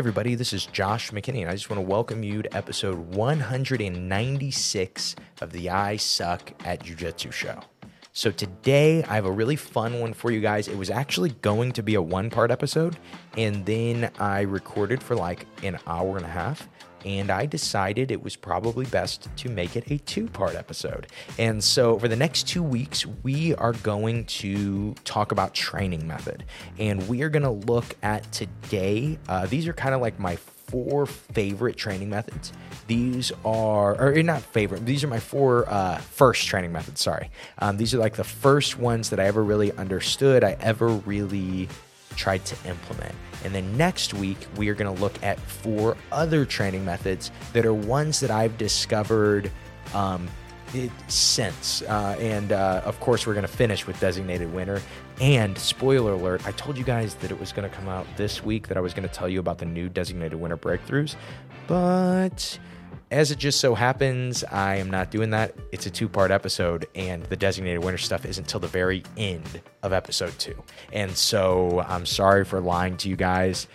everybody, this is Josh McKinney, and I just want to welcome you to episode 196 of the I Suck at Jiu Jitsu show. So, today I have a really fun one for you guys. It was actually going to be a one part episode, and then I recorded for like an hour and a half and I decided it was probably best to make it a two part episode. And so, for the next two weeks, we are going to talk about training method. And we are going to look at today, uh, these are kind of like my four favorite training methods. These are, or eh, not favorite, these are my four uh, first training methods. Sorry. Um, these are like the first ones that I ever really understood, I ever really tried to implement. And then next week, we are going to look at four other training methods that are ones that I've discovered um, since. Uh, and uh, of course, we're going to finish with designated winner. And spoiler alert, I told you guys that it was going to come out this week, that I was going to tell you about the new designated winner breakthroughs. But as it just so happens, I am not doing that. It's a two part episode, and the designated winner stuff isn't until the very end of episode two. And so I'm sorry for lying to you guys.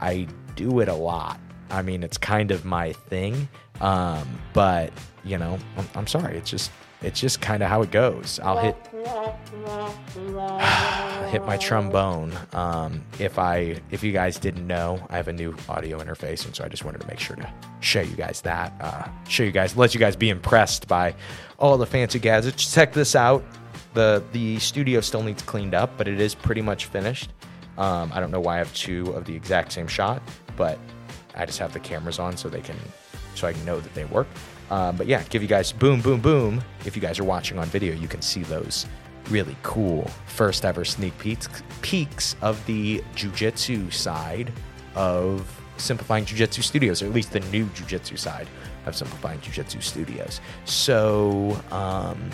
I do it a lot. I mean, it's kind of my thing. Um, but, you know, I'm, I'm sorry. It's just it's just kind of how it goes. I'll hit hit my trombone. Um, if I if you guys didn't know, I have a new audio interface, and so I just wanted to make sure to show you guys that, uh, show you guys, let you guys be impressed by all the fancy gadgets. Check this out. the The studio still needs cleaned up, but it is pretty much finished. Um, I don't know why I have two of the exact same shot, but I just have the cameras on so they can so I can know that they work. Um, but yeah, give you guys boom, boom, boom. If you guys are watching on video, you can see those really cool first ever sneak peeks, peeks of the jujitsu side of Simplifying Jiu-Jitsu Studios, or at least the new Jiu-Jitsu side of Simplifying Jiu-Jitsu Studios. So, um,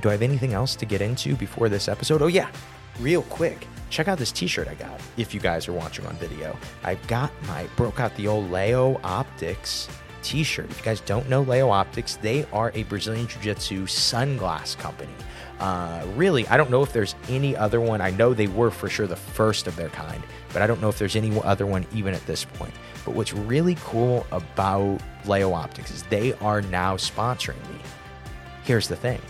do I have anything else to get into before this episode? Oh yeah, real quick. Check out this t-shirt I got if you guys are watching on video. I've got my broke out the old Leo Optics t shirt. If you guys don't know Leo Optics, they are a Brazilian Jiu Jitsu sunglass company. Uh, really, I don't know if there's any other one. I know they were for sure the first of their kind, but I don't know if there's any other one even at this point. But what's really cool about Leo Optics is they are now sponsoring me. Here's the thing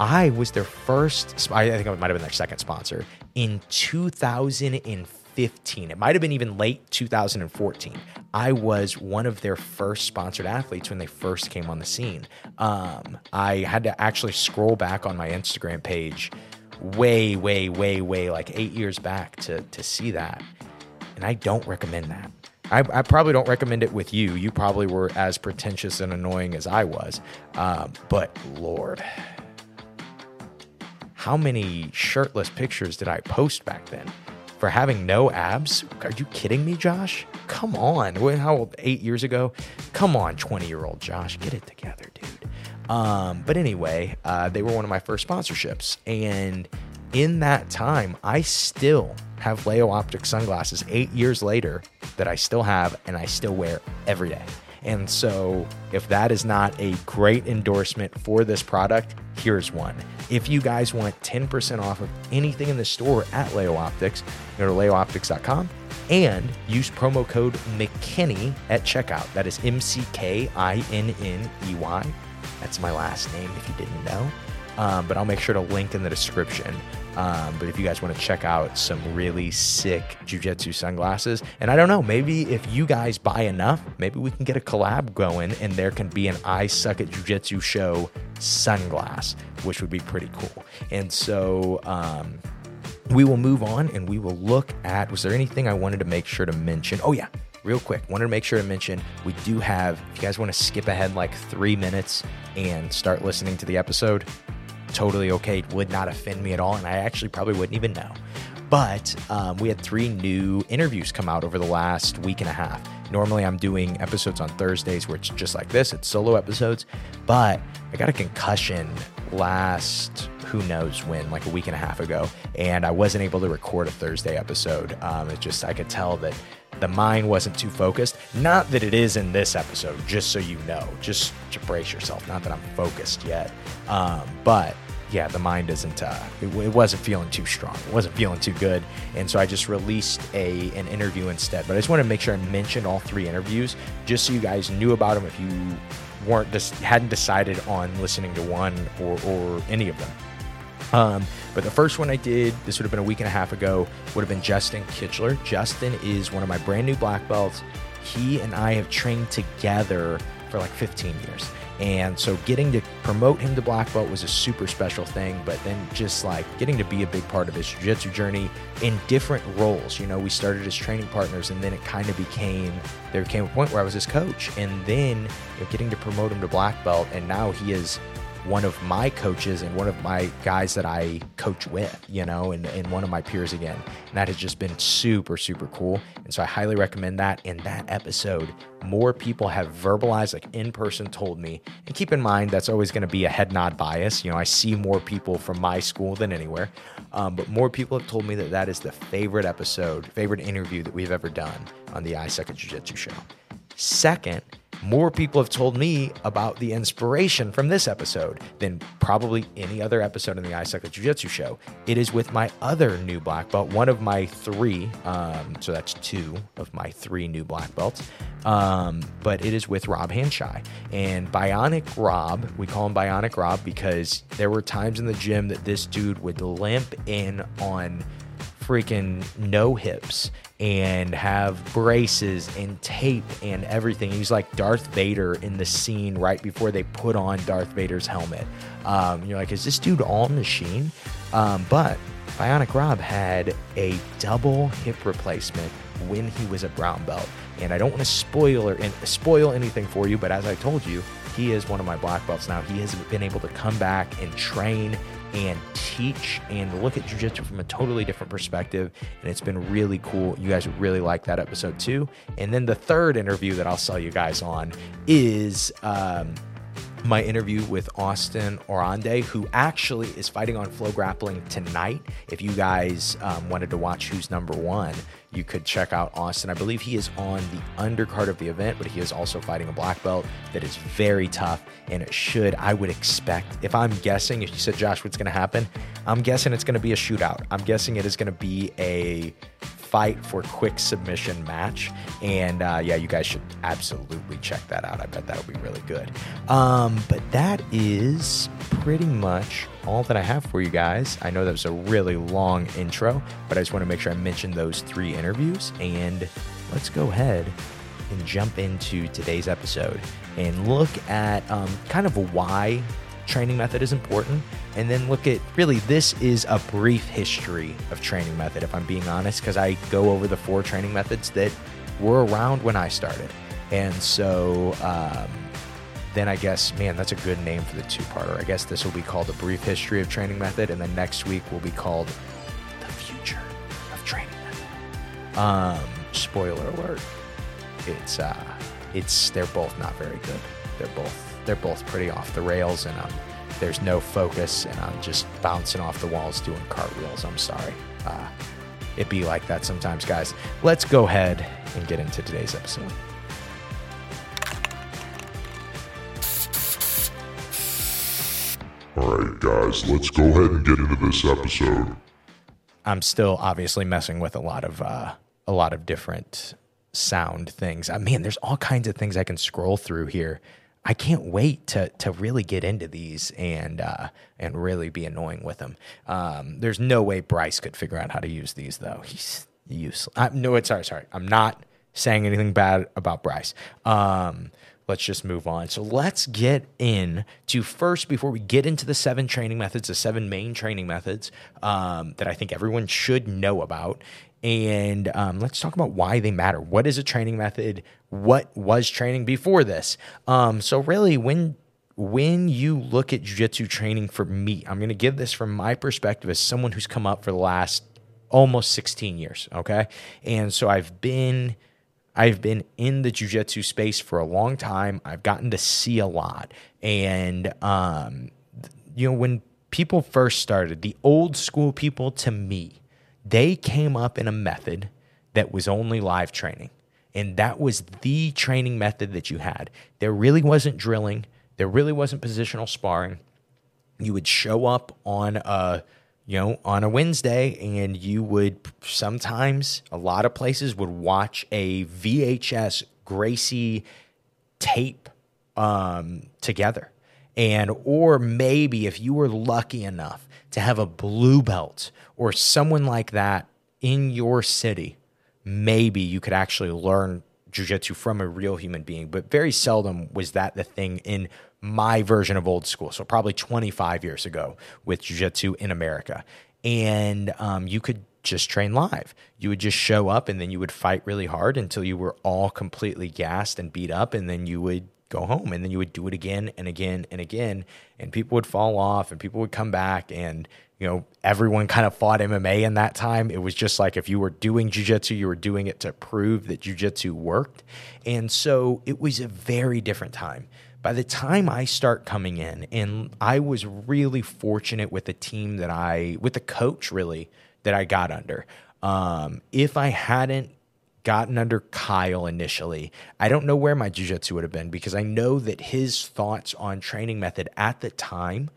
I was their first, I think I might have been their second sponsor in 2015. 2015. It might have been even late 2014. I was one of their first sponsored athletes when they first came on the scene. Um, I had to actually scroll back on my Instagram page way, way, way, way, like eight years back to, to see that. And I don't recommend that. I, I, probably don't recommend it with you. You probably were as pretentious and annoying as I was. Um, but Lord, how many shirtless pictures did I post back then? For having no abs? Are you kidding me, Josh? Come on. How old? Eight years ago? Come on, 20 year old Josh. Get it together, dude. Um, but anyway, uh, they were one of my first sponsorships. And in that time, I still have Leo Optic sunglasses eight years later that I still have and I still wear every day. And so, if that is not a great endorsement for this product, here's one. If you guys want 10% off of anything in the store at Leo Optics, go to leooptics.com and use promo code McKinney at checkout. That is M C K I N N E Y. That's my last name if you didn't know. Um, but I'll make sure to link in the description. Um, but if you guys want to check out some really sick jujitsu sunglasses, and I don't know, maybe if you guys buy enough, maybe we can get a collab going and there can be an I Suck at Jujitsu show sunglass, which would be pretty cool. And so, um, we will move on and we will look at was there anything I wanted to make sure to mention? Oh, yeah, real quick, wanted to make sure to mention we do have, if you guys want to skip ahead like three minutes and start listening to the episode, totally okay. It Would not offend me at all. And I actually probably wouldn't even know. But um, we had three new interviews come out over the last week and a half. Normally, I'm doing episodes on Thursdays where it's just like this, it's solo episodes. But I got a concussion last, who knows when, like a week and a half ago. And I wasn't able to record a Thursday episode. Um, it's just, I could tell that the mind wasn't too focused. Not that it is in this episode, just so you know, just to brace yourself. Not that I'm focused yet. Um, but yeah, the mind isn't. Uh, it, it, wasn't feeling too strong. It wasn't feeling too good, and so I just released a an interview instead. But I just want to make sure I mentioned all three interviews, just so you guys knew about them if you weren't just hadn't decided on listening to one or or any of them. Um, but the first one I did, this would have been a week and a half ago, would have been Justin Kitchler. Justin is one of my brand new black belts. He and I have trained together for like 15 years. And so getting to promote him to black belt was a super special thing. But then just like getting to be a big part of his jiu-jitsu journey in different roles. You know, we started as training partners and then it kind of became, there came a point where I was his coach. And then you know, getting to promote him to black belt. And now he is one of my coaches and one of my guys that I coach with, you know, and, and one of my peers again. And that has just been super, super cool. And so I highly recommend that. In that episode, more people have verbalized, like in person, told me. And keep in mind, that's always going to be a head nod bias. You know, I see more people from my school than anywhere. Um, but more people have told me that that is the favorite episode, favorite interview that we've ever done on the iSuck Jiu Jitsu show. Second, more people have told me about the inspiration from this episode than probably any other episode in the iSuck Jiu Jitsu show. It is with my other new black belt, one of my three. Um, so that's two of my three new black belts. Um, but it is with Rob Hanshai. And Bionic Rob, we call him Bionic Rob because there were times in the gym that this dude would limp in on freaking no hips and have braces and tape and everything. He's like Darth Vader in the scene right before they put on Darth Vader's helmet. Um, you're like, is this dude all machine? Um, but Bionic Rob had a double hip replacement when he was a brown belt. And I don't want to spoil or spoil anything for you, but as I told you, he is one of my black belts now. He has been able to come back and train and teach and look at jujitsu from a totally different perspective. And it's been really cool. You guys really like that episode too. And then the third interview that I'll sell you guys on is. Um, my interview with Austin Orande, who actually is fighting on FloGrappling tonight. If you guys um, wanted to watch who's number one, you could check out Austin. I believe he is on the undercard of the event, but he is also fighting a black belt that is very tough. And it should, I would expect, if I'm guessing, if you said, Josh, what's going to happen? I'm guessing it's going to be a shootout. I'm guessing it is going to be a fight for quick submission match. And uh, yeah, you guys should absolutely check that out. I bet that'll be really good. Um, but that is pretty much all that I have for you guys. I know that was a really long intro, but I just want to make sure I mention those three interviews. And let's go ahead and jump into today's episode and look at um, kind of why training method is important and then look at really this is a brief history of training method if i'm being honest because i go over the four training methods that were around when i started and so um, then I guess, man, that's a good name for the two parter. I guess this will be called A Brief History of Training Method, and then next week will be called The Future of Training Method. Um, spoiler alert. It's uh it's they're both not very good. They're both they're both pretty off the rails and um there's no focus and I'm just bouncing off the walls doing cartwheels. I'm sorry. Uh, it be like that sometimes, guys. Let's go ahead and get into today's episode. All right, guys, let's go ahead and get into this episode. I'm still obviously messing with a lot of uh, a lot of different sound things. I mean, there's all kinds of things I can scroll through here. I can't wait to to really get into these and uh, and really be annoying with them. Um, there's no way Bryce could figure out how to use these though. He's useless. I, no, it's sorry, sorry. I'm not saying anything bad about Bryce. Um, let's just move on. So let's get in to first before we get into the seven training methods, the seven main training methods um, that I think everyone should know about. And um, let's talk about why they matter. What is a training method? What was training before this? Um, so really, when when you look at jiu-jitsu training for me, I'm going to give this from my perspective as someone who's come up for the last almost 16 years. Okay, and so I've been I've been in the jujitsu space for a long time. I've gotten to see a lot. And, um, you know, when people first started, the old school people to me, they came up in a method that was only live training. And that was the training method that you had. There really wasn't drilling, there really wasn't positional sparring. you would show up on a you know on a Wednesday and you would sometimes a lot of places would watch a VHS Gracie tape um, together and or maybe if you were lucky enough to have a blue belt or someone like that in your city maybe you could actually learn jujitsu from a real human being but very seldom was that the thing in my version of old school so probably 25 years ago with jujitsu in america and um, you could just train live. You would just show up and then you would fight really hard until you were all completely gassed and beat up, and then you would go home and then you would do it again and again and again and people would fall off and people would come back and you know everyone kind of fought MMA in that time. It was just like if you were doing jiu-jitsu you were doing it to prove that jiu-jitsu worked. And so it was a very different time. By the time I start coming in and I was really fortunate with the team that I with the coach really that I got under um, if I hadn't gotten under Kyle initially, I don't know where my jiu-jitsu would have been because I know that his thoughts on training method at the time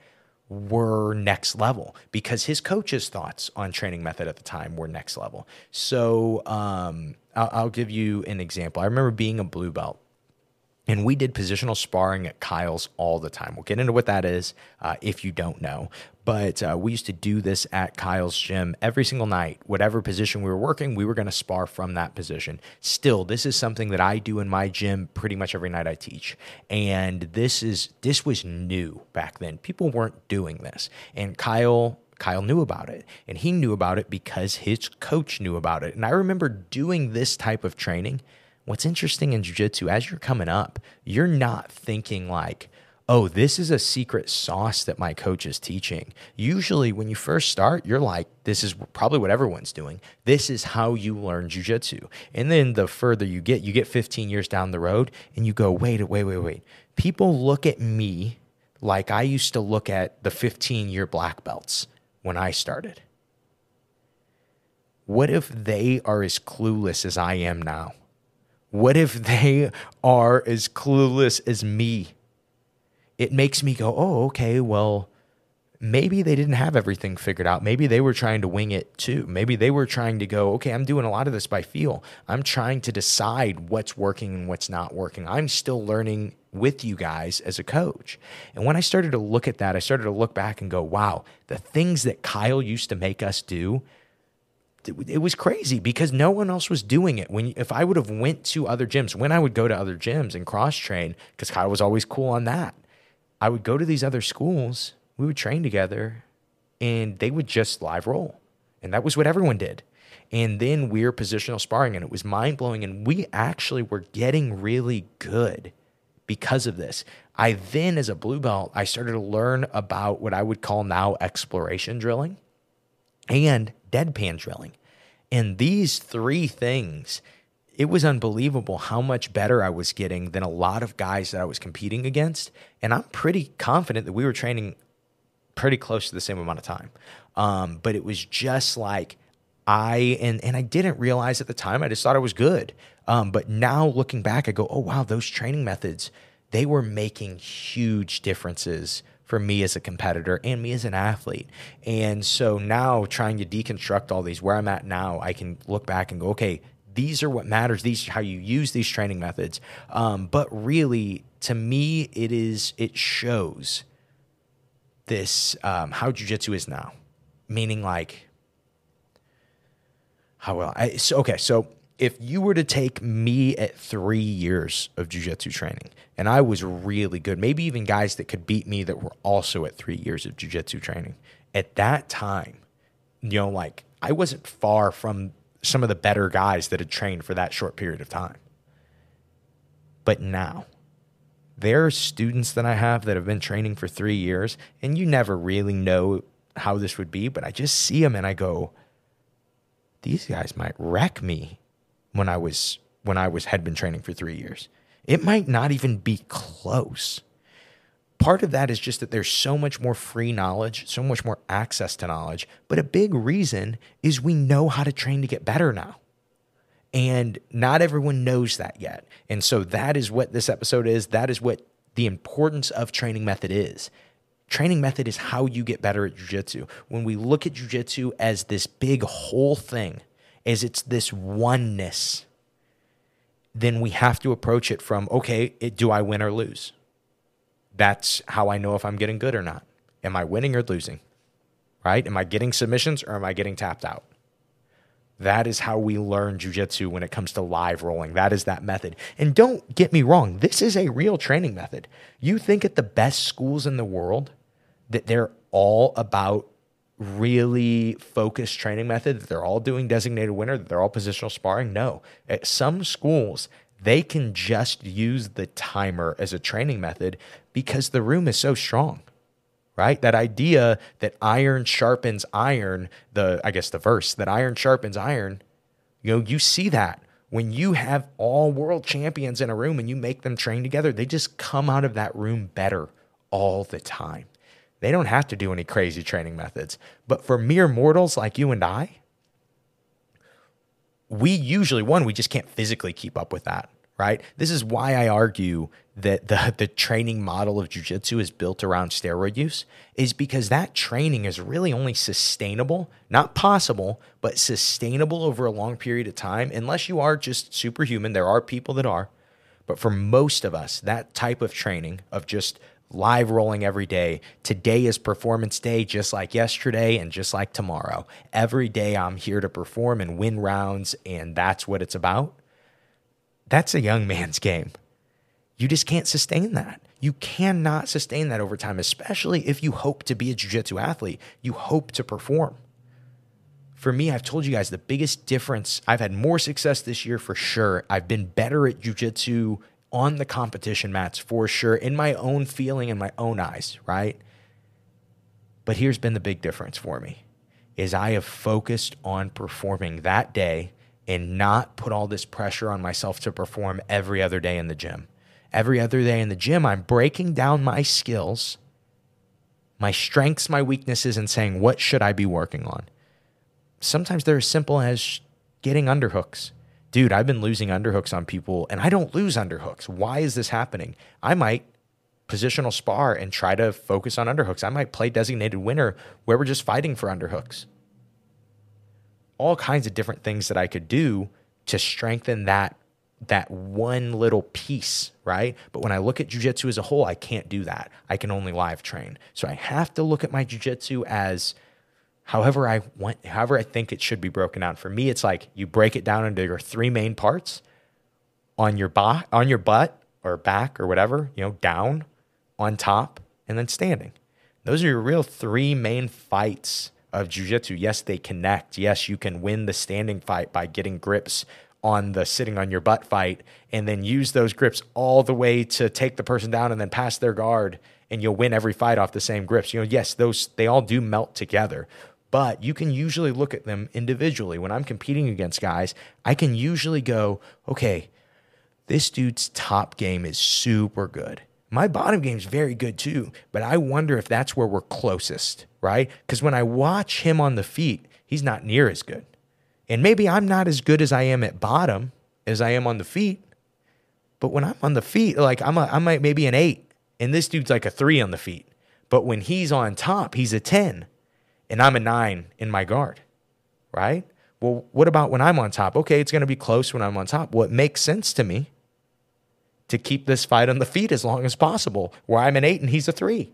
were next level because his coach's thoughts on training method at the time were next level. So um, I'll, I'll give you an example. I remember being a blue belt and we did positional sparring at Kyle's all the time. We'll get into what that is uh, if you don't know. But uh, we used to do this at Kyle's gym every single night. Whatever position we were working, we were going to spar from that position. Still, this is something that I do in my gym pretty much every night I teach. And this is this was new back then. People weren't doing this. And Kyle Kyle knew about it. And he knew about it because his coach knew about it. And I remember doing this type of training what's interesting in jujitsu, as you're coming up, you're not thinking like, oh, this is a secret sauce that my coach is teaching. Usually, when you first start, you're like, this is probably what everyone's doing. This is how you learn jujitsu. And then the further you get, you get 15 years down the road and you go, wait, wait, wait, wait. People look at me like I used to look at the 15 year black belts when I started. What if they are as clueless as I am now? What if they are as clueless as me? It makes me go, oh, okay, well, maybe they didn't have everything figured out. Maybe they were trying to wing it too. Maybe they were trying to go, okay, I'm doing a lot of this by feel. I'm trying to decide what's working and what's not working. I'm still learning with you guys as a coach. And when I started to look at that, I started to look back and go, wow, the things that Kyle used to make us do it was crazy because no one else was doing it. When if I would have went to other gyms, when I would go to other gyms and cross train, because Kyle was always cool on that, I would go to these other schools. We would train together, and they would just live roll, and that was what everyone did. And then we are positional sparring, and it was mind blowing. And we actually were getting really good because of this. I then, as a blue belt, I started to learn about what I would call now exploration drilling and deadpan drilling. And these three things, it was unbelievable how much better I was getting than a lot of guys that I was competing against. And I'm pretty confident that we were training pretty close to the same amount of time. Um, but it was just like I and and I didn't realize at the time. I just thought I was good. Um, but now looking back, I go, oh wow, those training methods they were making huge differences for me as a competitor and me as an athlete. And so now trying to deconstruct all these, where I'm at now, I can look back and go, okay, these are what matters. These are how you use these training methods. Um, but really, to me, it is it shows this um, how jujitsu is now, meaning like how well. I, so, okay, so if you were to take me at three years of jujitsu training, and I was really good, maybe even guys that could beat me that were also at three years of jujitsu training, at that time, you know, like I wasn't far from some of the better guys that had trained for that short period of time. But now, there are students that I have that have been training for three years, and you never really know how this would be, but I just see them and I go, these guys might wreck me when I was when I was had been training for 3 years. It might not even be close. Part of that is just that there's so much more free knowledge, so much more access to knowledge, but a big reason is we know how to train to get better now. And not everyone knows that yet. And so that is what this episode is. That is what the importance of training method is. Training method is how you get better at jujitsu. When we look at jujitsu as this big whole thing, as it's this oneness, then we have to approach it from okay, it, do I win or lose? That's how I know if I'm getting good or not. Am I winning or losing? Right? Am I getting submissions or am I getting tapped out? That is how we learn jujitsu when it comes to live rolling. That is that method. And don't get me wrong, this is a real training method. You think at the best schools in the world that they're all about really focused training method, that they're all doing designated winner, that they're all positional sparring? No. At some schools, they can just use the timer as a training method because the room is so strong right? That idea that iron sharpens iron, the I guess the verse that iron sharpens iron, you know, you see that when you have all world champions in a room and you make them train together, they just come out of that room better all the time. They don't have to do any crazy training methods. But for mere mortals like you and I, we usually, one, we just can't physically keep up with that right? This is why I argue that the, the training model of jujitsu is built around steroid use, is because that training is really only sustainable, not possible, but sustainable over a long period of time, unless you are just superhuman. There are people that are. But for most of us, that type of training of just live rolling every day. Today is performance day, just like yesterday and just like tomorrow. Every day I'm here to perform and win rounds, and that's what it's about that's a young man's game. You just can't sustain that. You cannot sustain that over time, especially if you hope to be a jiu-jitsu athlete. You hope to perform. For me, I've told you guys the biggest difference. I've had more success this year for sure. I've been better at jiu-jitsu on the competition mats for sure, in my own feeling, in my own eyes, right? But here's been the big difference for me is I have focused on performing that day and not put all this pressure on myself to perform every other day in the gym. Every other day in the gym, I'm breaking down my skills, my strengths, my weaknesses, and saying, what should I be working on? Sometimes they're as simple as getting underhooks. Dude, I've been losing underhooks on people and I don't lose underhooks. Why is this happening? I might positional spar and try to focus on underhooks. I might play designated winner where we're just fighting for underhooks all kinds of different things that I could do to strengthen that that one little piece, right? But when I look at jujitsu as a whole, I can't do that. I can only live train. So I have to look at my jujitsu as however I want, however I think it should be broken down. For me, it's like you break it down into your three main parts on your bo- on your butt or back or whatever, you know, down, on top, and then standing. Those are your real three main fights of jiu-jitsu yes they connect yes you can win the standing fight by getting grips on the sitting on your butt fight and then use those grips all the way to take the person down and then pass their guard and you'll win every fight off the same grips you know yes those they all do melt together but you can usually look at them individually when i'm competing against guys i can usually go okay this dude's top game is super good my bottom game is very good too, but I wonder if that's where we're closest, right? Because when I watch him on the feet, he's not near as good. And maybe I'm not as good as I am at bottom as I am on the feet. But when I'm on the feet, like I'm a, I might maybe an eight, and this dude's like a three on the feet. But when he's on top, he's a 10, and I'm a nine in my guard, right? Well, what about when I'm on top? Okay, it's going to be close when I'm on top. Well, it makes sense to me to keep this fight on the feet as long as possible, where I'm an eight and he's a three.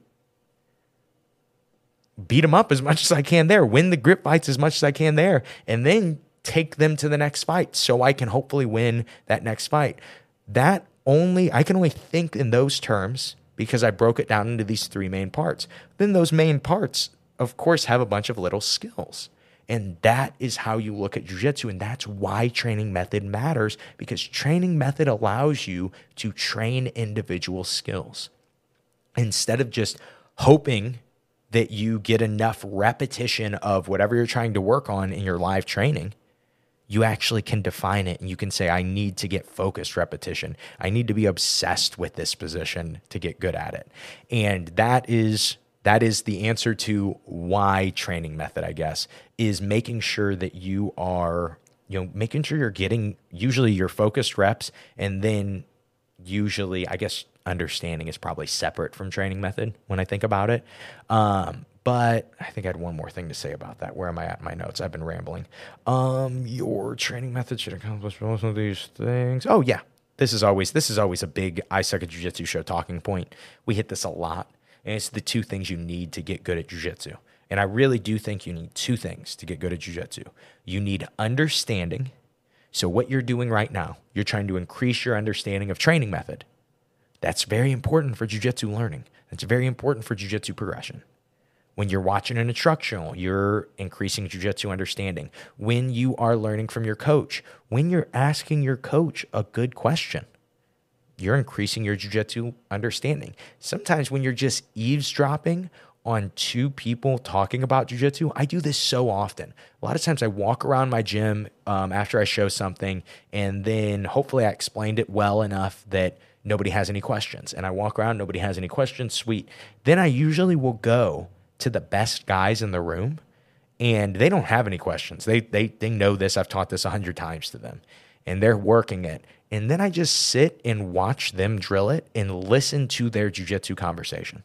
Beat him up as much as I can there, win the grip fights as much as I can there, and then take them to the next fight so I can hopefully win that next fight. That only, I can only think in those terms because I broke it down into these three main parts. Then those main parts, of course, have a bunch of little skills. And that is how you look at jujitsu. And that's why training method matters because training method allows you to train individual skills instead of just hoping that you get enough repetition of whatever you're trying to work on in your live training. You actually can define it and you can say, I need to get focused repetition. I need to be obsessed with this position to get good at it. And that is that is the answer to why training method, I guess, is making sure that you are, you know, making sure you're getting usually your focused reps and then usually, I guess, understanding is probably separate from training method when I think about it. Um, but I think I had one more thing to say about that. Where am I at in my notes? I've been rambling. Um, your training method should accomplish most of these things. Oh yeah, this is always this is always a big I suck at jujitsu show talking point. We hit this a lot, and it's the two things you need to get good at jujitsu. And I really do think you need two things to get good at jujitsu. You need understanding. So what you're doing right now, you're trying to increase your understanding of training method. That's very important for jujitsu learning. That's very important for jujitsu progression. When you're watching an instructional, you're increasing jujitsu understanding. When you are learning from your coach, when you're asking your coach a good question, you're increasing your jujitsu understanding. Sometimes when you're just eavesdropping on two people talking about jujitsu, I do this so often. A lot of times I walk around my gym um, after I show something, and then hopefully I explained it well enough that nobody has any questions. And I walk around, nobody has any questions, sweet. Then I usually will go to the best guys in the room and they don't have any questions. They they they know this. I've taught this a hundred times to them, and they're working it. And then I just sit and watch them drill it and listen to their jujitsu conversation.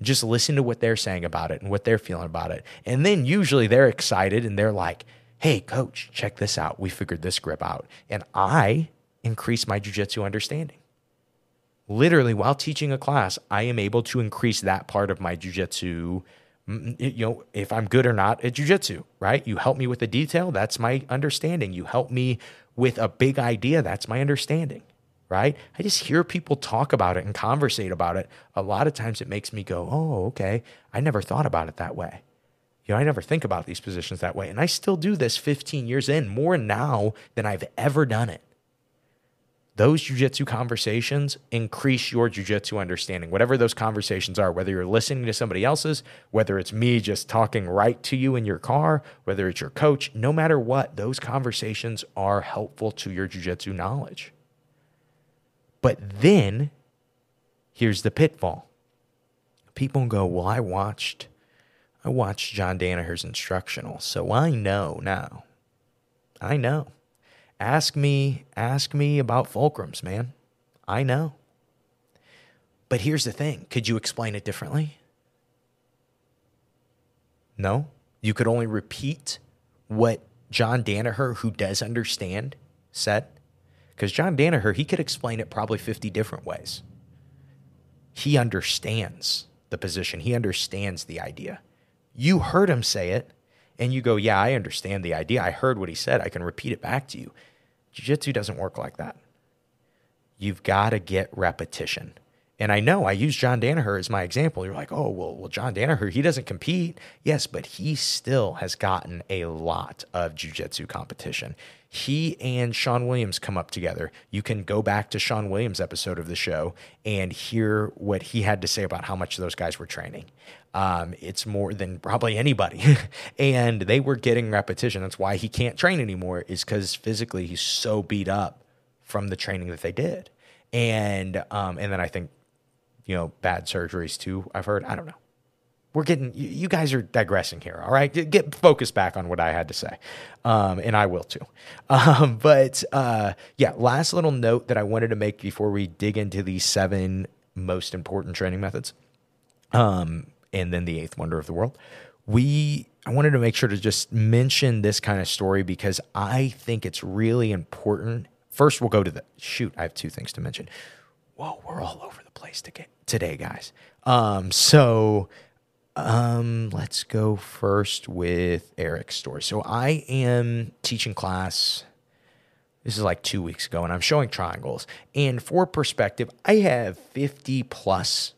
Just listen to what they're saying about it and what they're feeling about it. And then usually they're excited and they're like, "Hey, coach, check this out. We figured this grip out." And I increase my jujitsu understanding. Literally, while teaching a class, I am able to increase that part of my jujitsu you know, if I'm good or not at jujitsu, right? You help me with the detail, that's my understanding. You help me with a big idea, that's my understanding, right? I just hear people talk about it and conversate about it. A lot of times it makes me go, oh, okay, I never thought about it that way. You know, I never think about these positions that way. And I still do this 15 years in more now than I've ever done it those jujitsu conversations increase your jujitsu understanding, whatever those conversations are, whether you're listening to somebody else's, whether it's me just talking right to you in your car, whether it's your coach, no matter what, those conversations are helpful to your jujitsu knowledge. But then here's the pitfall. People go, Well, I watched I watched John Danaher's instructional, so I know now. I know. Ask me, ask me about fulcrums, man. I know. But here's the thing could you explain it differently? No. You could only repeat what John Danaher, who does understand, said. Because John Danaher, he could explain it probably 50 different ways. He understands the position, he understands the idea. You heard him say it, and you go, Yeah, I understand the idea. I heard what he said. I can repeat it back to you. Jiu jitsu doesn't work like that. You've got to get repetition. And I know I use John Danaher as my example. You're like, oh, well, well, John Danaher, he doesn't compete. Yes, but he still has gotten a lot of jujitsu competition. He and Sean Williams come up together. You can go back to Sean Williams' episode of the show and hear what he had to say about how much those guys were training. Um, it's more than probably anybody. and they were getting repetition. That's why he can't train anymore, is because physically he's so beat up from the training that they did. And um, and then I think you know, bad surgeries too. I've heard. I don't know. We're getting you, guys are digressing here. All right, get, get focused back on what I had to say, um, and I will too. Um, but uh, yeah, last little note that I wanted to make before we dig into the seven most important training methods, um, and then the eighth wonder of the world. We I wanted to make sure to just mention this kind of story because I think it's really important. First, we'll go to the shoot. I have two things to mention. Whoa, we're all over the place to today, guys. Um, so um, let's go first with Eric's story. So I am teaching class. This is like two weeks ago, and I'm showing triangles. And for perspective, I have 50 plus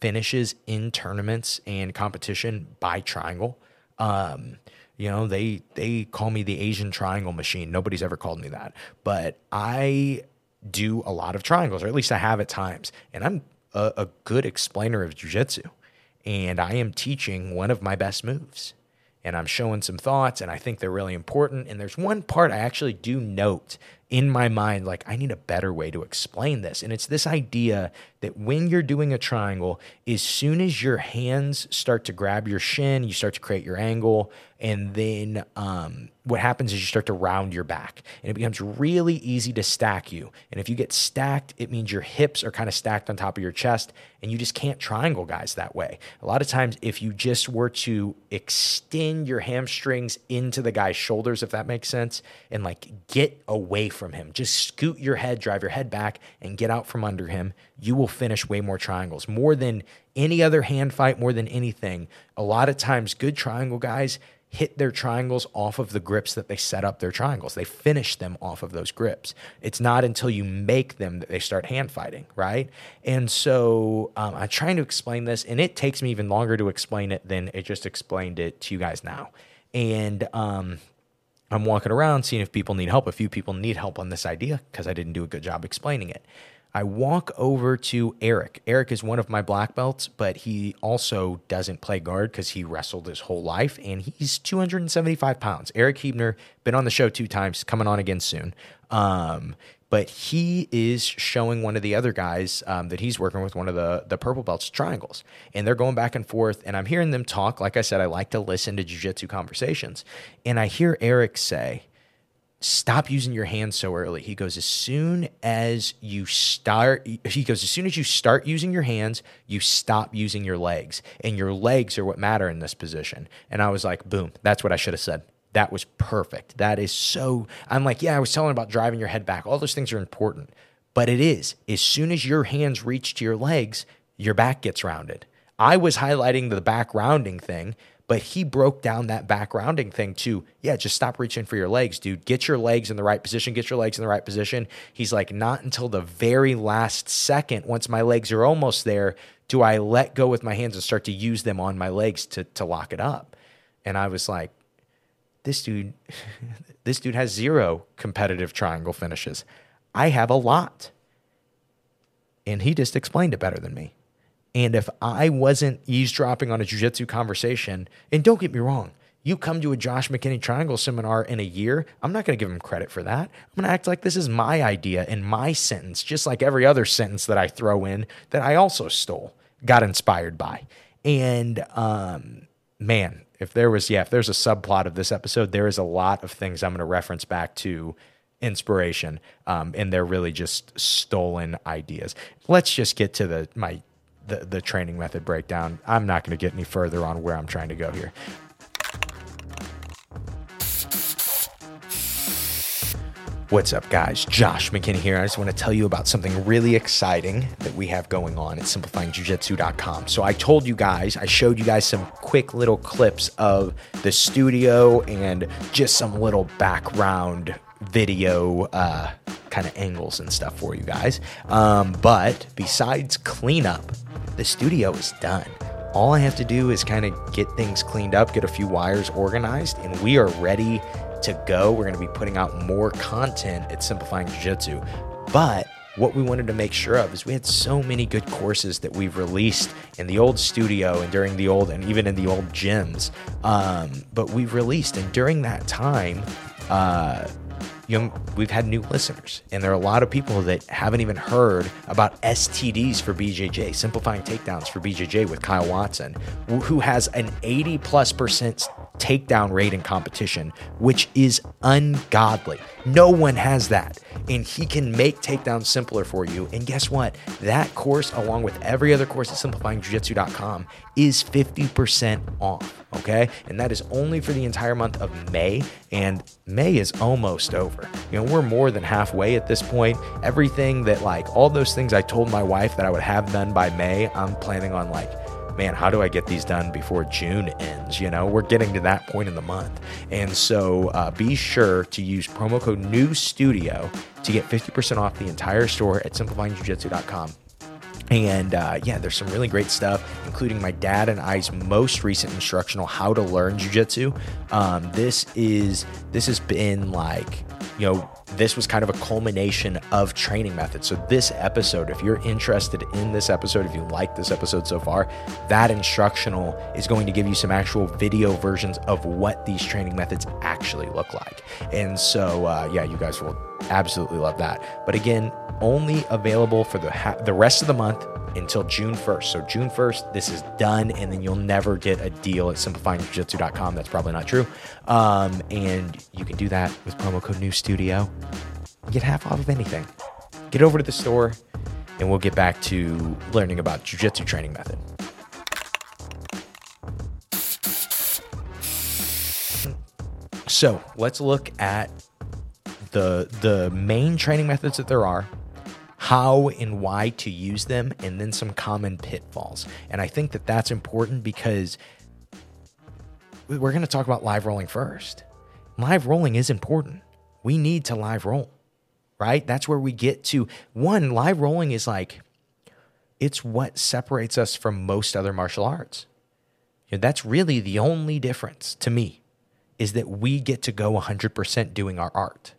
finishes in tournaments and competition by triangle. Um, you know, they they call me the Asian triangle machine. Nobody's ever called me that, but I do a lot of triangles, or at least I have at times. And I'm a, a good explainer of jujitsu. And I am teaching one of my best moves. And I'm showing some thoughts, and I think they're really important. And there's one part I actually do note in my mind, like, I need a better way to explain this. And it's this idea that when you're doing a triangle, as soon as your hands start to grab your shin, you start to create your angle. And then um, what happens is you start to round your back and it becomes really easy to stack you. And if you get stacked, it means your hips are kind of stacked on top of your chest and you just can't triangle guys that way. A lot of times, if you just were to extend your hamstrings into the guy's shoulders, if that makes sense, and like get away from him, just scoot your head, drive your head back, and get out from under him, you will finish way more triangles. More than any other hand fight, more than anything, a lot of times, good triangle guys hit their triangles off of the grips that they set up their triangles. They finish them off of those grips. It's not until you make them that they start hand fighting, right? And so um, I'm trying to explain this, and it takes me even longer to explain it than it just explained it to you guys now. And um, I'm walking around seeing if people need help. A few people need help on this idea because I didn't do a good job explaining it. I walk over to Eric. Eric is one of my black belts, but he also doesn't play guard because he wrestled his whole life and he's 275 pounds. Eric Huebner, been on the show two times, coming on again soon. Um, but he is showing one of the other guys um, that he's working with, one of the the purple belts triangles, and they're going back and forth. And I'm hearing them talk. Like I said, I like to listen to jujitsu conversations, and I hear Eric say, stop using your hands so early. He goes, as soon as you start, he goes, as soon as you start using your hands, you stop using your legs. And your legs are what matter in this position. And I was like, boom, that's what I should have said. That was perfect. That is so. I'm like, yeah, I was telling about driving your head back. All those things are important. But it is, as soon as your hands reach to your legs, your back gets rounded. I was highlighting the back rounding thing but he broke down that back rounding thing to, yeah, just stop reaching for your legs, dude. Get your legs in the right position. Get your legs in the right position. He's like, not until the very last second, once my legs are almost there, do I let go with my hands and start to use them on my legs to, to lock it up. And I was like, this dude, this dude has zero competitive triangle finishes. I have a lot. And he just explained it better than me. And if I wasn't eavesdropping on a jujitsu conversation, and don't get me wrong, you come to a Josh McKinney Triangle seminar in a year, I'm not going to give him credit for that. I'm going to act like this is my idea and my sentence, just like every other sentence that I throw in that I also stole, got inspired by. And um, man, if there was, yeah, if there's a subplot of this episode, there is a lot of things I'm going to reference back to inspiration, um, and they're really just stolen ideas. Let's just get to the my the, the training method breakdown. I'm not going to get any further on where I'm trying to go here. What's up, guys? Josh McKinney here. I just want to tell you about something really exciting that we have going on at simplifyingjujitsu.com. So, I told you guys, I showed you guys some quick little clips of the studio and just some little background video uh, kind of angles and stuff for you guys. Um, but besides cleanup, the studio is done. All I have to do is kind of get things cleaned up, get a few wires organized, and we are ready to go. We're going to be putting out more content at Simplifying Jiu Jitsu. But what we wanted to make sure of is we had so many good courses that we've released in the old studio and during the old and even in the old gyms. Um, but we've released, and during that time, uh, young we've had new listeners and there are a lot of people that haven't even heard about STDs for BJJ, simplifying takedowns for BJJ with Kyle Watson, who has an 80 plus percent takedown rate in competition, which is ungodly. No one has that. And he can make takedowns simpler for you. And guess what? That course, along with every other course at simplifyingjujitsu.com, is 50% off. Okay. And that is only for the entire month of May. And May is almost over. You know, we're more than halfway at this point. Everything that, like, all those things I told my wife that I would have done by May, I'm planning on, like, man, how do I get these done before June ends? You know, we're getting to that point in the month. And so uh, be sure to use promo code New Studio to get 50% off the entire store at simplifyingjujitsu.com. And uh, yeah, there's some really great stuff, including my dad and I's most recent instructional, "How to Learn Jiu-Jitsu." Um, this is this has been like, you know, this was kind of a culmination of training methods. So, this episode, if you're interested in this episode, if you like this episode so far, that instructional is going to give you some actual video versions of what these training methods actually look like. And so, uh, yeah, you guys will absolutely love that. But again, only available for the ha- the rest of the month until June 1st. So June 1st, this is done, and then you'll never get a deal at simplifyingjujitsu.com. That's probably not true. Um, and you can do that with promo code New Studio. Get half off of anything. Get over to the store, and we'll get back to learning about jujitsu training method. So let's look at the the main training methods that there are how and why to use them, and then some common pitfalls. And I think that that's important because we're going to talk about live rolling first. Live rolling is important. We need to live roll, right? That's where we get to one, live rolling is like, it's what separates us from most other martial arts. You know, that's really the only difference to me is that we get to go 100% doing our art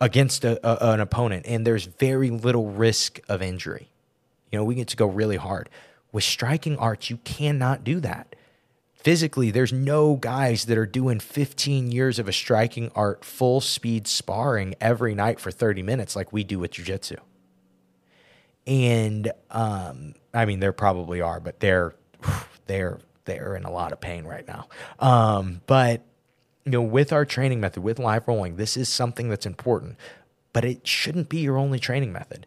against a, a, an opponent, and there's very little risk of injury. You know, we get to go really hard. With striking arts, you cannot do that. Physically, there's no guys that are doing 15 years of a striking art full speed sparring every night for 30 minutes like we do with jujitsu. And um, I mean, there probably are, but they're they're they're in a lot of pain right now. Um, but you know, with our training method, with live rolling, this is something that's important, but it shouldn't be your only training method.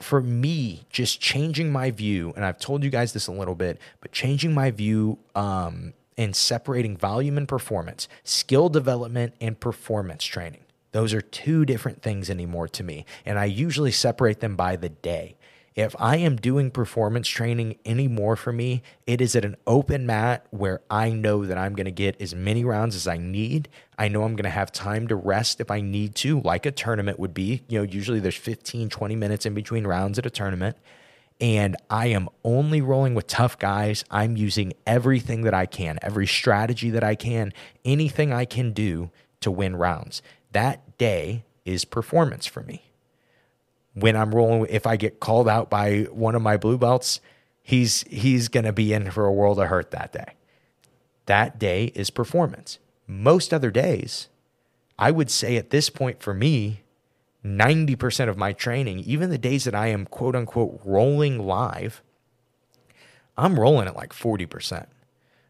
For me, just changing my view, and I've told you guys this a little bit, but changing my view um, and separating volume and performance, skill development and performance training. Those are two different things anymore to me. And I usually separate them by the day. If I am doing performance training anymore for me, it is at an open mat where I know that I'm going to get as many rounds as I need. I know I'm going to have time to rest if I need to, like a tournament would be. You know, usually there's 15, 20 minutes in between rounds at a tournament. And I am only rolling with tough guys. I'm using everything that I can, every strategy that I can, anything I can do to win rounds. That day is performance for me when I'm rolling, if I get called out by one of my blue belts, he's he's to be in for a world of hurt that day. That day is performance. Most other days, I would say at this point for me, 90% of my training, even the days that I am quote unquote rolling live, I'm rolling at like 40%.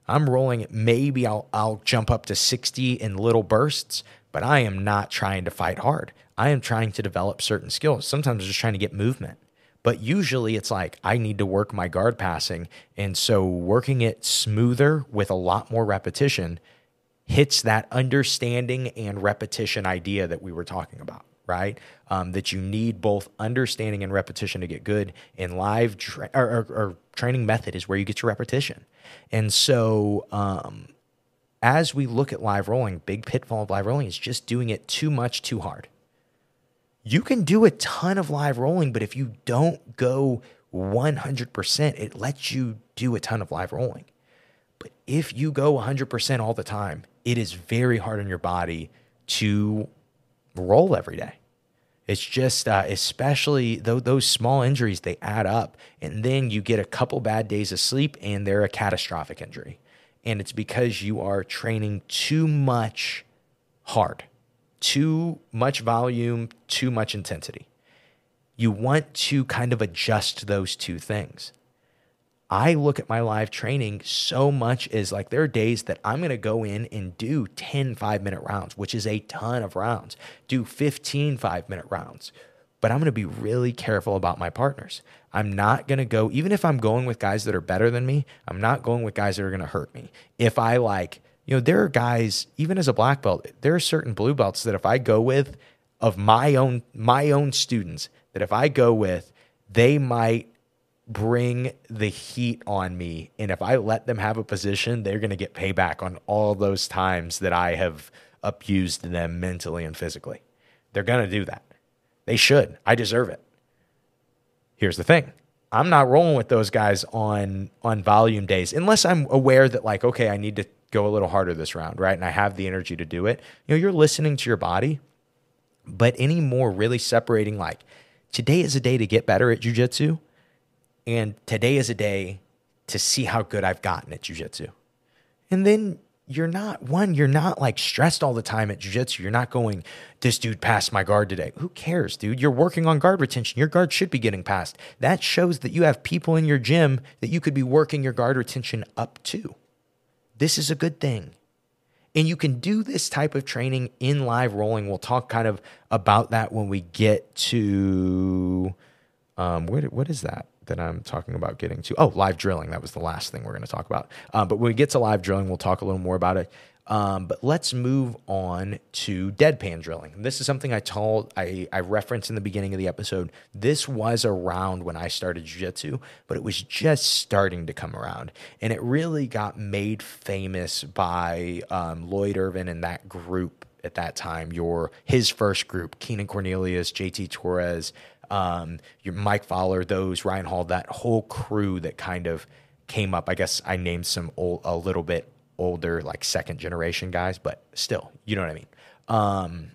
I'm rolling maybe I'll I'll jump up to 60 in little bursts, but I am not trying to fight hard. I am trying to develop certain skills. Sometimes I'm just trying to get movement. But usually it's like I need to work my guard passing. And so working it smoother with a lot more repetition hits that understanding and repetition idea that we were talking about, right? Um, that you need both understanding and repetition to get good. And live tra- or, or, or, training method is where you get your repetition. And so, um, as we look at live rolling, big pitfall of live rolling is just doing it too much, too hard you can do a ton of live rolling, but if you don't go 100%, it lets you do a ton of live rolling. But if you go 100% all the time, it is very hard on your body to roll every day. It's just, uh, especially those small injuries, they add up. And then you get a couple bad days of sleep and they're a catastrophic injury. And it's because you are training too much hard too much volume, too much intensity. You want to kind of adjust those two things. I look at my live training so much as like there are days that I'm going to go in and do 10 five minute rounds, which is a ton of rounds, do 15 five minute rounds. But I'm going to be really careful about my partners. I'm not going to go, even if I'm going with guys that are better than me, I'm not going with guys that are going to hurt me. If I like, you know, there are guys, even as a black belt, there are certain blue belts that if I go with of my own my own students, that if I go with, they might bring the heat on me. And if I let them have a position, they're to get payback on all those times that I have abused them mentally and physically. They're to do that. They should. I deserve it. Here's the thing. I'm not rolling with those guys on on volume days unless I'm aware that like okay, I need to go a little harder this round, right? And I have the energy to do it. You know, you're listening to your body, but anymore really separating like today is a day to get better at jujitsu and today is a day to see how good I've gotten at jujitsu. And then you're not one, you're not like stressed all the time at jujitsu. You're not going, this dude passed my guard today. Who cares, dude? You're working on guard retention. Your guard should be getting passed. That shows that you have people in your gym that you could be working your guard retention up to. This is a good thing. And you can do this type of training in live rolling. We'll talk kind of about that when we get to um, what, what is that? that I'm talking about getting to. Oh, live drilling. That was the last thing we're going to talk about. Um, but when we get to live drilling, we'll talk a little more about it. Um, but let's move on to deadpan drilling. This is something I told I, I referenced in the beginning of the episode. This was around when I started jiu-jitsu, but it was just starting to come around. And it really got made famous by um, Lloyd Irvin and that group at that time. Your his first group, Keenan Cornelius, JT Torres, um, your Mike Fowler, those Ryan Hall, that whole crew that kind of came up. I guess I named some old, a little bit older, like second generation guys, but still, you know what I mean. Um,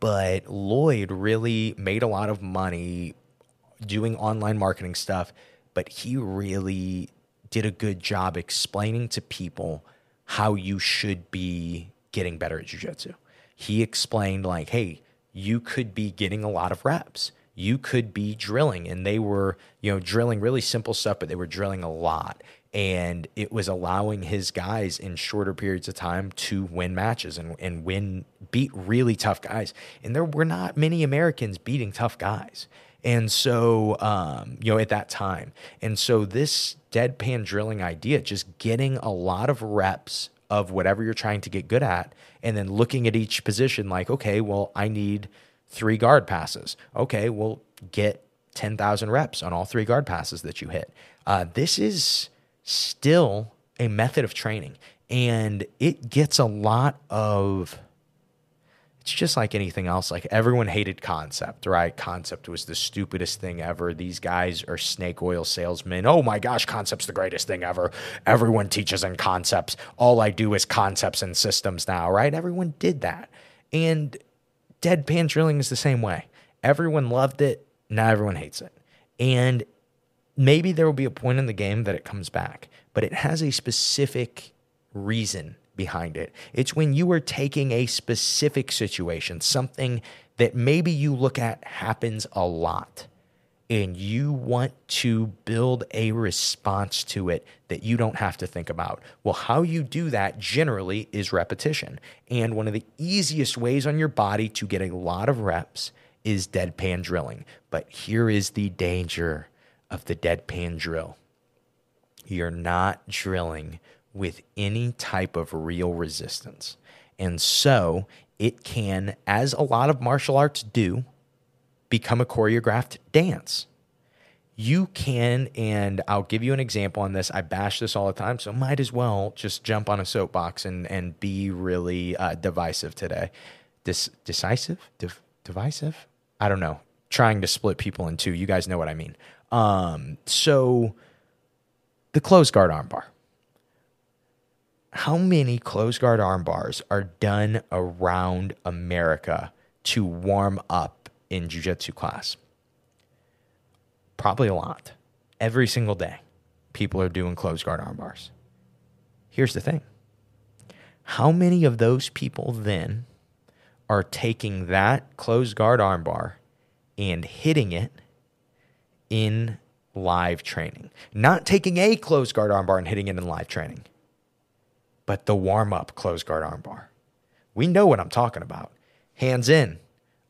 but Lloyd really made a lot of money doing online marketing stuff, but he really did a good job explaining to people how you should be getting better at jujitsu. He explained like, hey, you could be getting a lot of reps you could be drilling and they were you know drilling really simple stuff but they were drilling a lot and it was allowing his guys in shorter periods of time to win matches and, and win beat really tough guys and there were not many americans beating tough guys and so um, you know at that time and so this deadpan drilling idea just getting a lot of reps of whatever you're trying to get good at and then looking at each position like okay well i need three guard passes. Okay, well, get 10,000 reps on all three guard passes that you hit. Uh, this is still a method of training, and it gets a lot of. It's just like anything else. Like everyone hated concept, right? Concept was the stupidest thing ever. These guys are snake oil salesmen. Oh my gosh, concept's the greatest thing ever. Everyone teaches in concepts. All I do is concepts and systems now, right? Everyone did that. And deadpan drilling is the same way. Everyone loved it. Now everyone hates it. And maybe there will be a point in the game that it comes back, but it has a specific reason behind it. It's when you are taking a specific situation, something that maybe you look at happens a lot and you want to build a response to it that you don't have to think about. Well, how you do that generally is repetition. And one of the easiest ways on your body to get a lot of reps is deadpan drilling. But here is the danger of the deadpan drill you're not drilling with any type of real resistance. And so it can, as a lot of martial arts do, become a choreographed dance. You can, and I'll give you an example on this. I bash this all the time, so might as well just jump on a soapbox and, and be really uh, divisive today. Dis- decisive? Div- divisive? I don't know. Trying to split people in two. You guys know what I mean. Um, so, the closed guard armbar. How many closed guard armbars are done around America to warm up in jujitsu class? Probably a lot. Every single day, people are doing closed guard armbars. Here's the thing how many of those people then are taking that closed guard armbar and hitting it in live training? Not taking a closed guard armbar and hitting it in live training, but the warm up closed guard armbar. We know what I'm talking about. Hands in,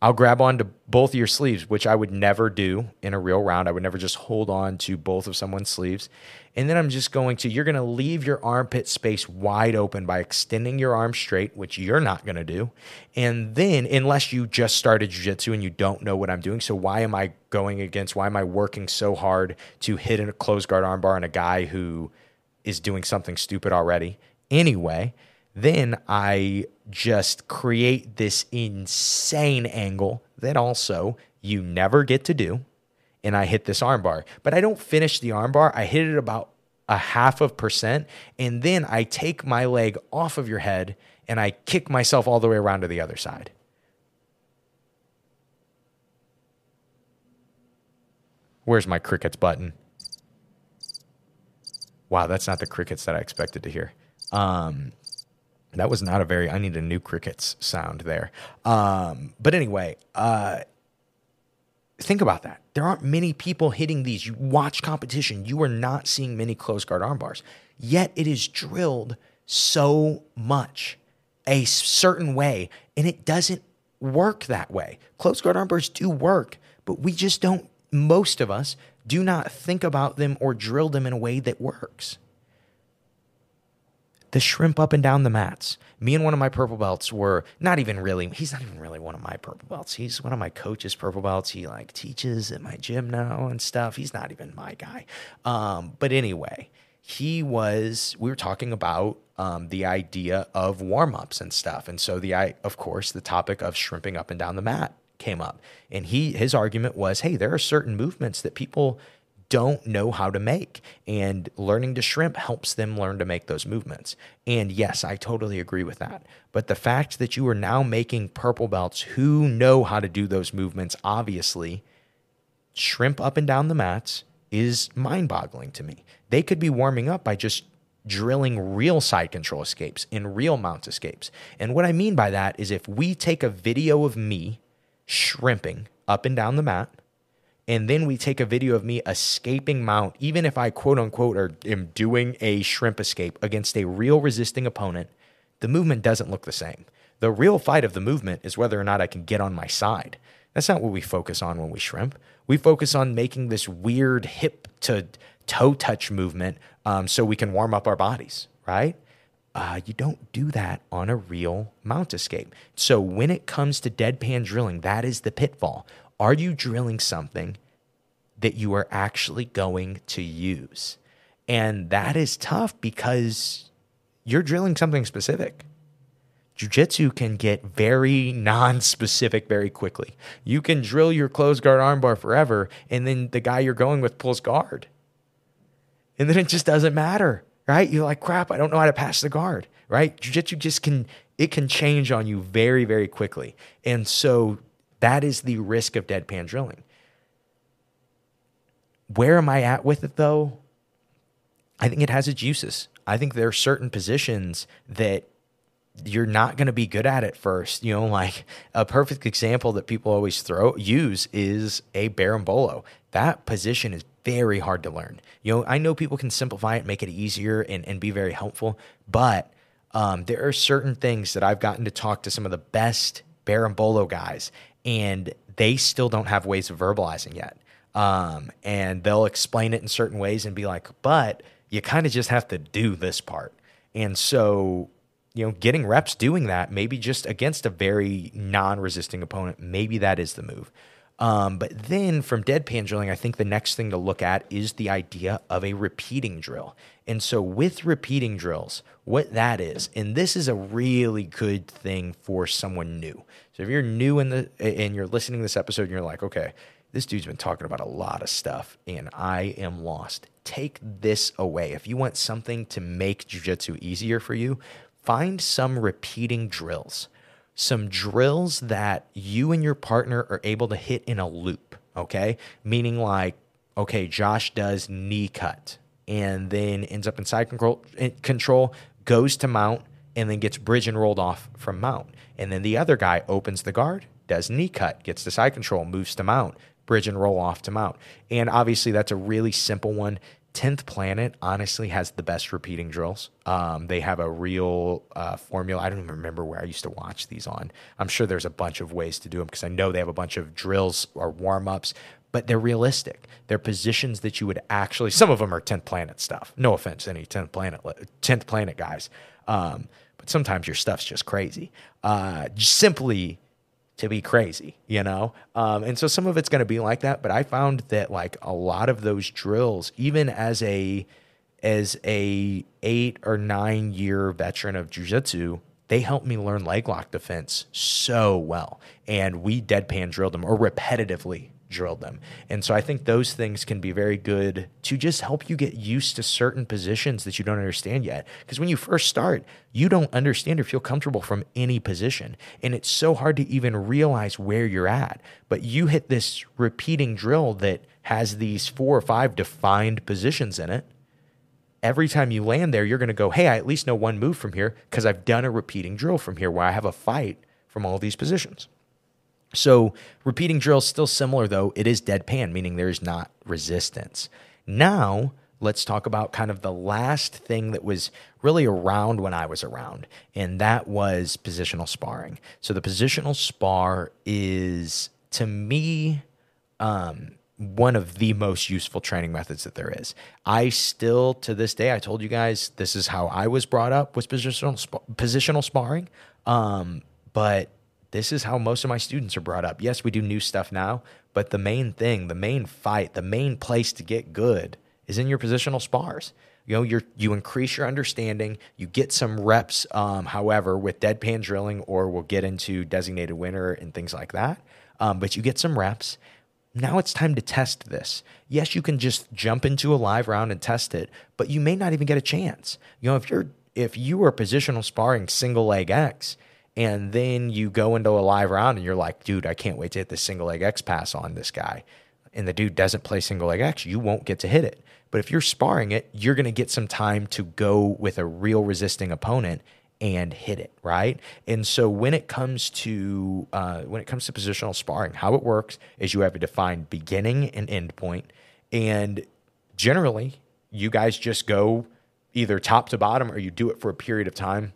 I'll grab onto both of your sleeves, which I would never do in a real round. I would never just hold on to both of someone's sleeves. And then I'm just going to, you're going to leave your armpit space wide open by extending your arm straight, which you're not going to do. And then, unless you just started jujitsu and you don't know what I'm doing, so why am I going against, why am I working so hard to hit a closed guard armbar on a guy who is doing something stupid already? Anyway, then I just create this insane angle that also you never get to do. And I hit this armbar, but I don't finish the armbar. I hit it about a half of percent. And then I take my leg off of your head and I kick myself all the way around to the other side. Where's my crickets button? Wow, that's not the crickets that I expected to hear. Um, that was not a very. I need a new crickets sound there. Um, but anyway, uh, think about that. There aren't many people hitting these. You watch competition, you are not seeing many close guard arm bars. Yet it is drilled so much a certain way, and it doesn't work that way. Close guard arm bars do work, but we just don't, most of us do not think about them or drill them in a way that works the shrimp up and down the mats. Me and one of my purple belts were not even really, he's not even really one of my purple belts. He's one of my coach's purple belts. He like teaches at my gym now and stuff. He's not even my guy. Um, but anyway, he was, we were talking about um, the idea of warm ups and stuff. And so the, I, of course, the topic of shrimping up and down the mat came up. And he, his argument was, hey, there are certain movements that people don't know how to make. And learning to shrimp helps them learn to make those movements. And yes, I totally agree with that. But the fact that you are now making purple belts who know how to do those movements, obviously, shrimp up and down the mats is mind boggling to me. They could be warming up by just drilling real side control escapes in real mount escapes. And what I mean by that is if we take a video of me shrimping up and down the mat, and then we take a video of me escaping mount, even if I quote unquote or am doing a shrimp escape against a real resisting opponent, the movement doesn't look the same. The real fight of the movement is whether or not I can get on my side. That's not what we focus on when we shrimp. We focus on making this weird hip to toe touch movement um, so we can warm up our bodies, right? Uh, you don't do that on a real mount escape. So when it comes to deadpan drilling, that is the pitfall. Are you drilling something that you are actually going to use? And that is tough because you're drilling something specific. Jiu-jitsu can get very non-specific very quickly. You can drill your closed guard armbar forever, and then the guy you're going with pulls guard. And then it just doesn't matter, right? You're like, crap, I don't know how to pass the guard, right? Jiu-jitsu just can it can change on you very, very quickly. And so that is the risk of deadpan drilling. Where am I at with it though? I think it has its uses. I think there are certain positions that you're not going to be good at it first. You know, like a perfect example that people always throw use is a berimbolo. That position is very hard to learn. You know, I know people can simplify it, make it easier, and, and be very helpful, but um, there are certain things that I've gotten to talk to some of the best berimbolo guys, and they still don't have ways of verbalizing yet. Um, and they'll explain it in certain ways and be like, but you kind of just have to do this part. And so, you know, getting reps doing that, maybe just against a very non resisting opponent, maybe that is the move. Um, but then from deadpan drilling, I think the next thing to look at is the idea of a repeating drill. And so with repeating drills, what that is, and this is a really good thing for someone new. So if you're new in the and you're listening to this episode and you're like, okay, this dude's been talking about a lot of stuff and I am lost. Take this away. If you want something to make jujitsu easier for you, find some repeating drills. Some drills that you and your partner are able to hit in a loop, okay? Meaning like, okay, Josh does knee cut and then ends up in side control, control goes to mount, and then gets bridge and rolled off from mount. And then the other guy opens the guard, does knee cut, gets the side control, moves to mount, bridge and roll off to mount. And obviously, that's a really simple one. 10th Planet honestly has the best repeating drills. Um, they have a real uh, formula. I don't even remember where I used to watch these on. I'm sure there's a bunch of ways to do them because I know they have a bunch of drills or warm ups, but they're realistic. They're positions that you would actually, some of them are 10th Planet stuff. No offense, any 10th Planet, 10th Planet guys. Um, sometimes your stuff's just crazy. Uh, simply to be crazy, you know? Um, and so some of it's going to be like that, but I found that like a lot of those drills, even as a as a eight or nine year veteran of jujitsu, they helped me learn leg lock defense so well. And we deadpan drilled them or repetitively drilled them. And so I think those things can be very good to just help you get used to certain positions that you don't understand yet. Because when you first start, you don't understand or feel comfortable from any position. And it's so hard to even realize where you're at. But you hit this repeating drill that has these four or five defined positions in it. Every time you land there, you're going to go, hey, I at least know one move from here because I've done a repeating drill from here where I have a fight from all these positions. So repeating drill is still similar though. It is deadpan, meaning there's not resistance. Now let's talk about kind of the last thing that was really around when I was around, and that was positional sparring. So the positional spar is to me um, one of the most useful training methods that there is. I still, to this day, I told you guys this is how I was brought up was positional positional sparring. Um, but this is how most of my students are brought up. Yes, we do new stuff now, but the main thing, the main fight, the main place to get good is in your positional spars. You know, you you increase your understanding. You get some reps. Um, however, with deadpan drilling, or we'll get into designated winner and things like that. Um, but you get some reps. Now it's time to test this. Yes, you can just jump into a live round and test it, but you may not even get a chance. You know, if you're if you are positional sparring single leg X and then you go into a live round and you're like, dude, I can't wait to hit the single leg X pass on this guy. And the dude doesn't play single leg X, you won't get to hit it. But if you're sparring it, you're going to get some time to go with a real resisting opponent and hit it, right? And so when it comes to uh, when it comes to positional sparring, how it works is you have a defined beginning and end point, and generally you guys just go either top to bottom or you do it for a period of time.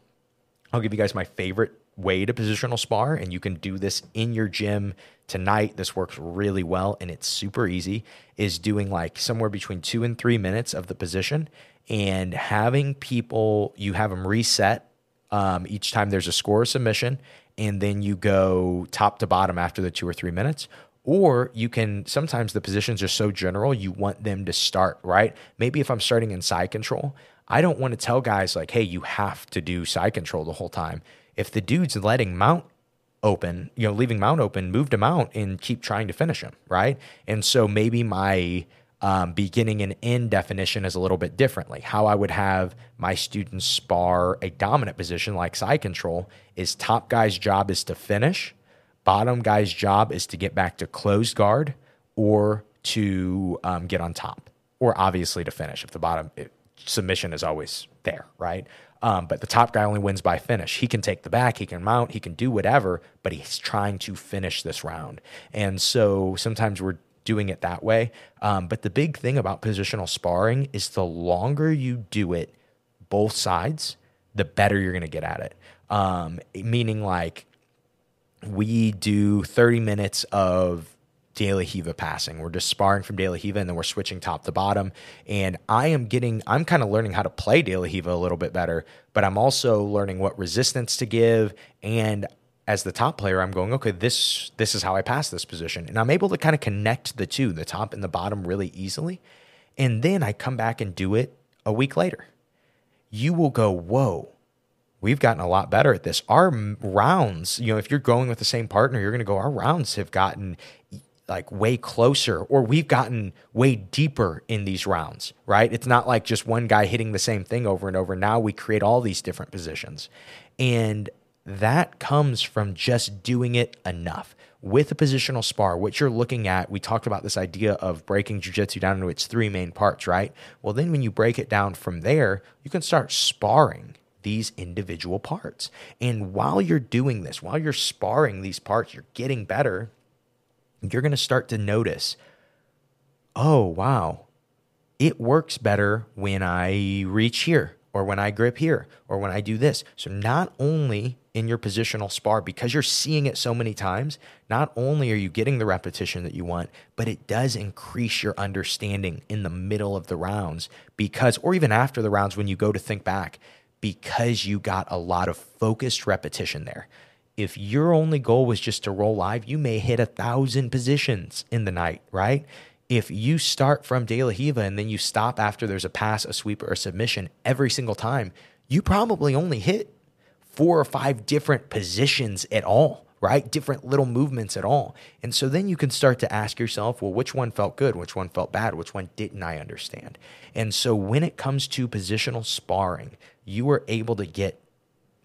I'll give you guys my favorite way to positional spar, and you can do this in your gym tonight. This works really well and it's super easy. Is doing like somewhere between two and three minutes of the position and having people, you have them reset um, each time there's a score submission, and then you go top to bottom after the two or three minutes. Or you can sometimes the positions are so general, you want them to start, right? Maybe if I'm starting in side control, I don't want to tell guys like, hey, you have to do side control the whole time if the dude's letting mount open, you know, leaving mount open, move to mount and keep trying to finish him, right? And so maybe my um, beginning and end definition is a little bit differently. How I would have my students spar a dominant position like side control is top guy's job is to finish, bottom guy's job is to get back to closed guard or to um, get on top, or obviously to finish if the bottom it, submission is always there, right? Um, but the top guy only wins by finish. He can take the back, he can mount, he can do whatever, but he's trying to finish this round. And so sometimes we're doing it that way. Um, but the big thing about positional sparring is the longer you do it, both sides, the better you're going to get at it. Um, meaning, like, we do 30 minutes of De La Riva passing. We're just sparring from De La Riva and then we're switching top to bottom. And I am getting, I'm kind of learning how to play De La Riva a little bit better, but I'm also learning what resistance to give. And as the top player, I'm going, okay, this this is how I pass this position. And I'm able to kind of connect the two, the top and the bottom, really easily. And then I come back and do it a week later. You will go, whoa, we've gotten a lot better at this. Our rounds, you know, if you're going with the same partner, you're going to go, our rounds have gotten like way closer or we've gotten way deeper in these rounds, right? It's not like just one guy hitting the same thing over and over. Now we create all these different positions. And that comes from just doing it enough. With a positional spar, what you're looking at, we talked about this idea of breaking jujitsu down into its three main parts, right? Well, then when you break it down from there, you can start sparring these individual parts. And while you're doing this, while you're sparring these parts, you're getting better you're going to start to notice, oh, wow, it works better when I reach here or when I grip here or when I do this. So, not only in your positional spar, because you're seeing it so many times, not only are you getting the repetition that you want, but it does increase your understanding in the middle of the rounds because, or even after the rounds when you go to think back, because you got a lot of focused repetition there if your only goal was just to roll live, you may hit a thousand positions in the night, right? If you start from De La Riva and then you stop after there's a pass, a sweep, or a submission every single time, you probably only hit four or five different positions at all, right? Different little movements at all. And so then you can start to ask yourself, well, which one felt good? Which one felt bad? Which one didn't I understand? And so when it comes to positional sparring, you are able to get,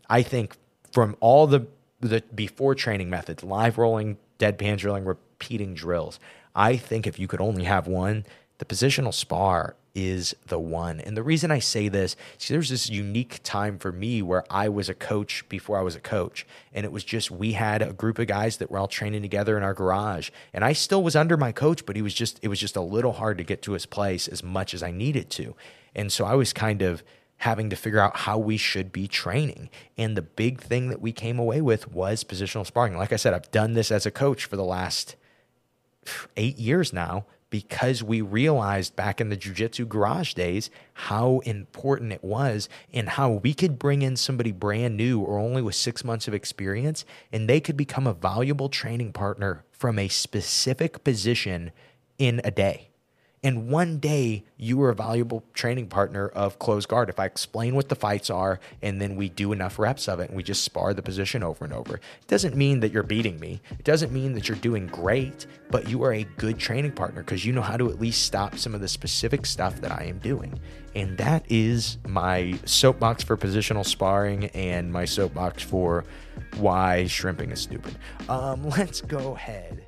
I think, from all the the before training methods, live rolling, deadpan drilling, repeating drills. I think if you could only have one, the positional spar is the one. And the reason I say this, see, there's this unique time for me where I was a coach before I was a coach. And it was just, we had a group of guys that were all training together in our garage. And I still was under my coach, but he was just, it was just a little hard to get to his place as much as I needed to. And so I was kind of, having to figure out how we should be training. And the big thing that we came away with was positional sparring. Like I said, I've done this as a coach for the last eight years now because we realized back in the jujitsu garage days how important it was and how we could bring in somebody brand new or only with six months of experience and they could become a valuable training partner from a specific position in a day. And one day you are a valuable training partner of closed guard. If I explain what the fights are and then we do enough reps of it and we just spar the position over and over, it doesn't mean that you're beating me. It doesn't mean that you're doing great, but you are a good training partner because you know how to at least stop some of the specific stuff that I am doing. And that is my soapbox for positional sparring and my soapbox for why shrimping is stupid. Um, let's go ahead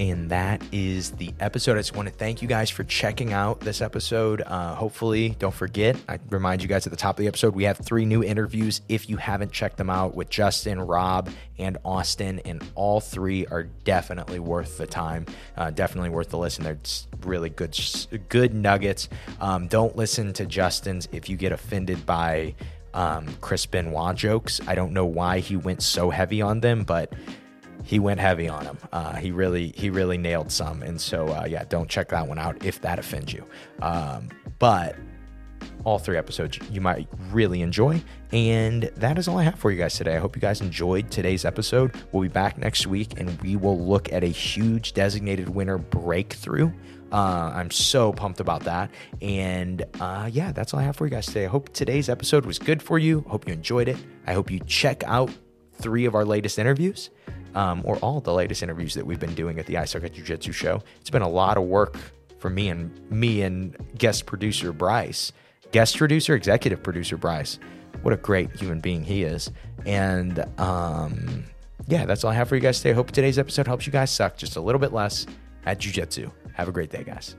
And that is the episode. I just want to thank you guys for checking out this episode. Uh, hopefully, don't forget, I remind you guys at the top of the episode, we have three new interviews if you haven't checked them out with Justin, Rob, and Austin. And all three are definitely worth the time, uh, definitely worth the listen. They're really good, good nuggets. Um, don't listen to Justin's if you get offended by um, Chris Benoit jokes. I don't know why he went so heavy on them, but he went heavy on him. Uh, he really he really nailed some, and so uh, yeah, don't check that one out if that offends you. Um, but all three episodes you might really enjoy. And that is all I have for you guys today. I hope you guys enjoyed today's episode. We'll be back next week and we will look at a huge designated winner breakthrough. Uh, I'm so pumped about that. And uh, yeah, that's all I have for you guys today. I hope today's episode was good for you. Hope you enjoyed it. I hope you check out three of our latest interviews um, or all the latest interviews that we've been doing at the I Suck at Jiu Jitsu show. It's been a lot of work for me and me and guest producer Bryce, guest producer, executive producer Bryce. What a great human being he is. And um, yeah, that's all I have for you guys today. I hope today's episode helps you guys suck just a little bit less at Jiu Jitsu. Have a great day, guys.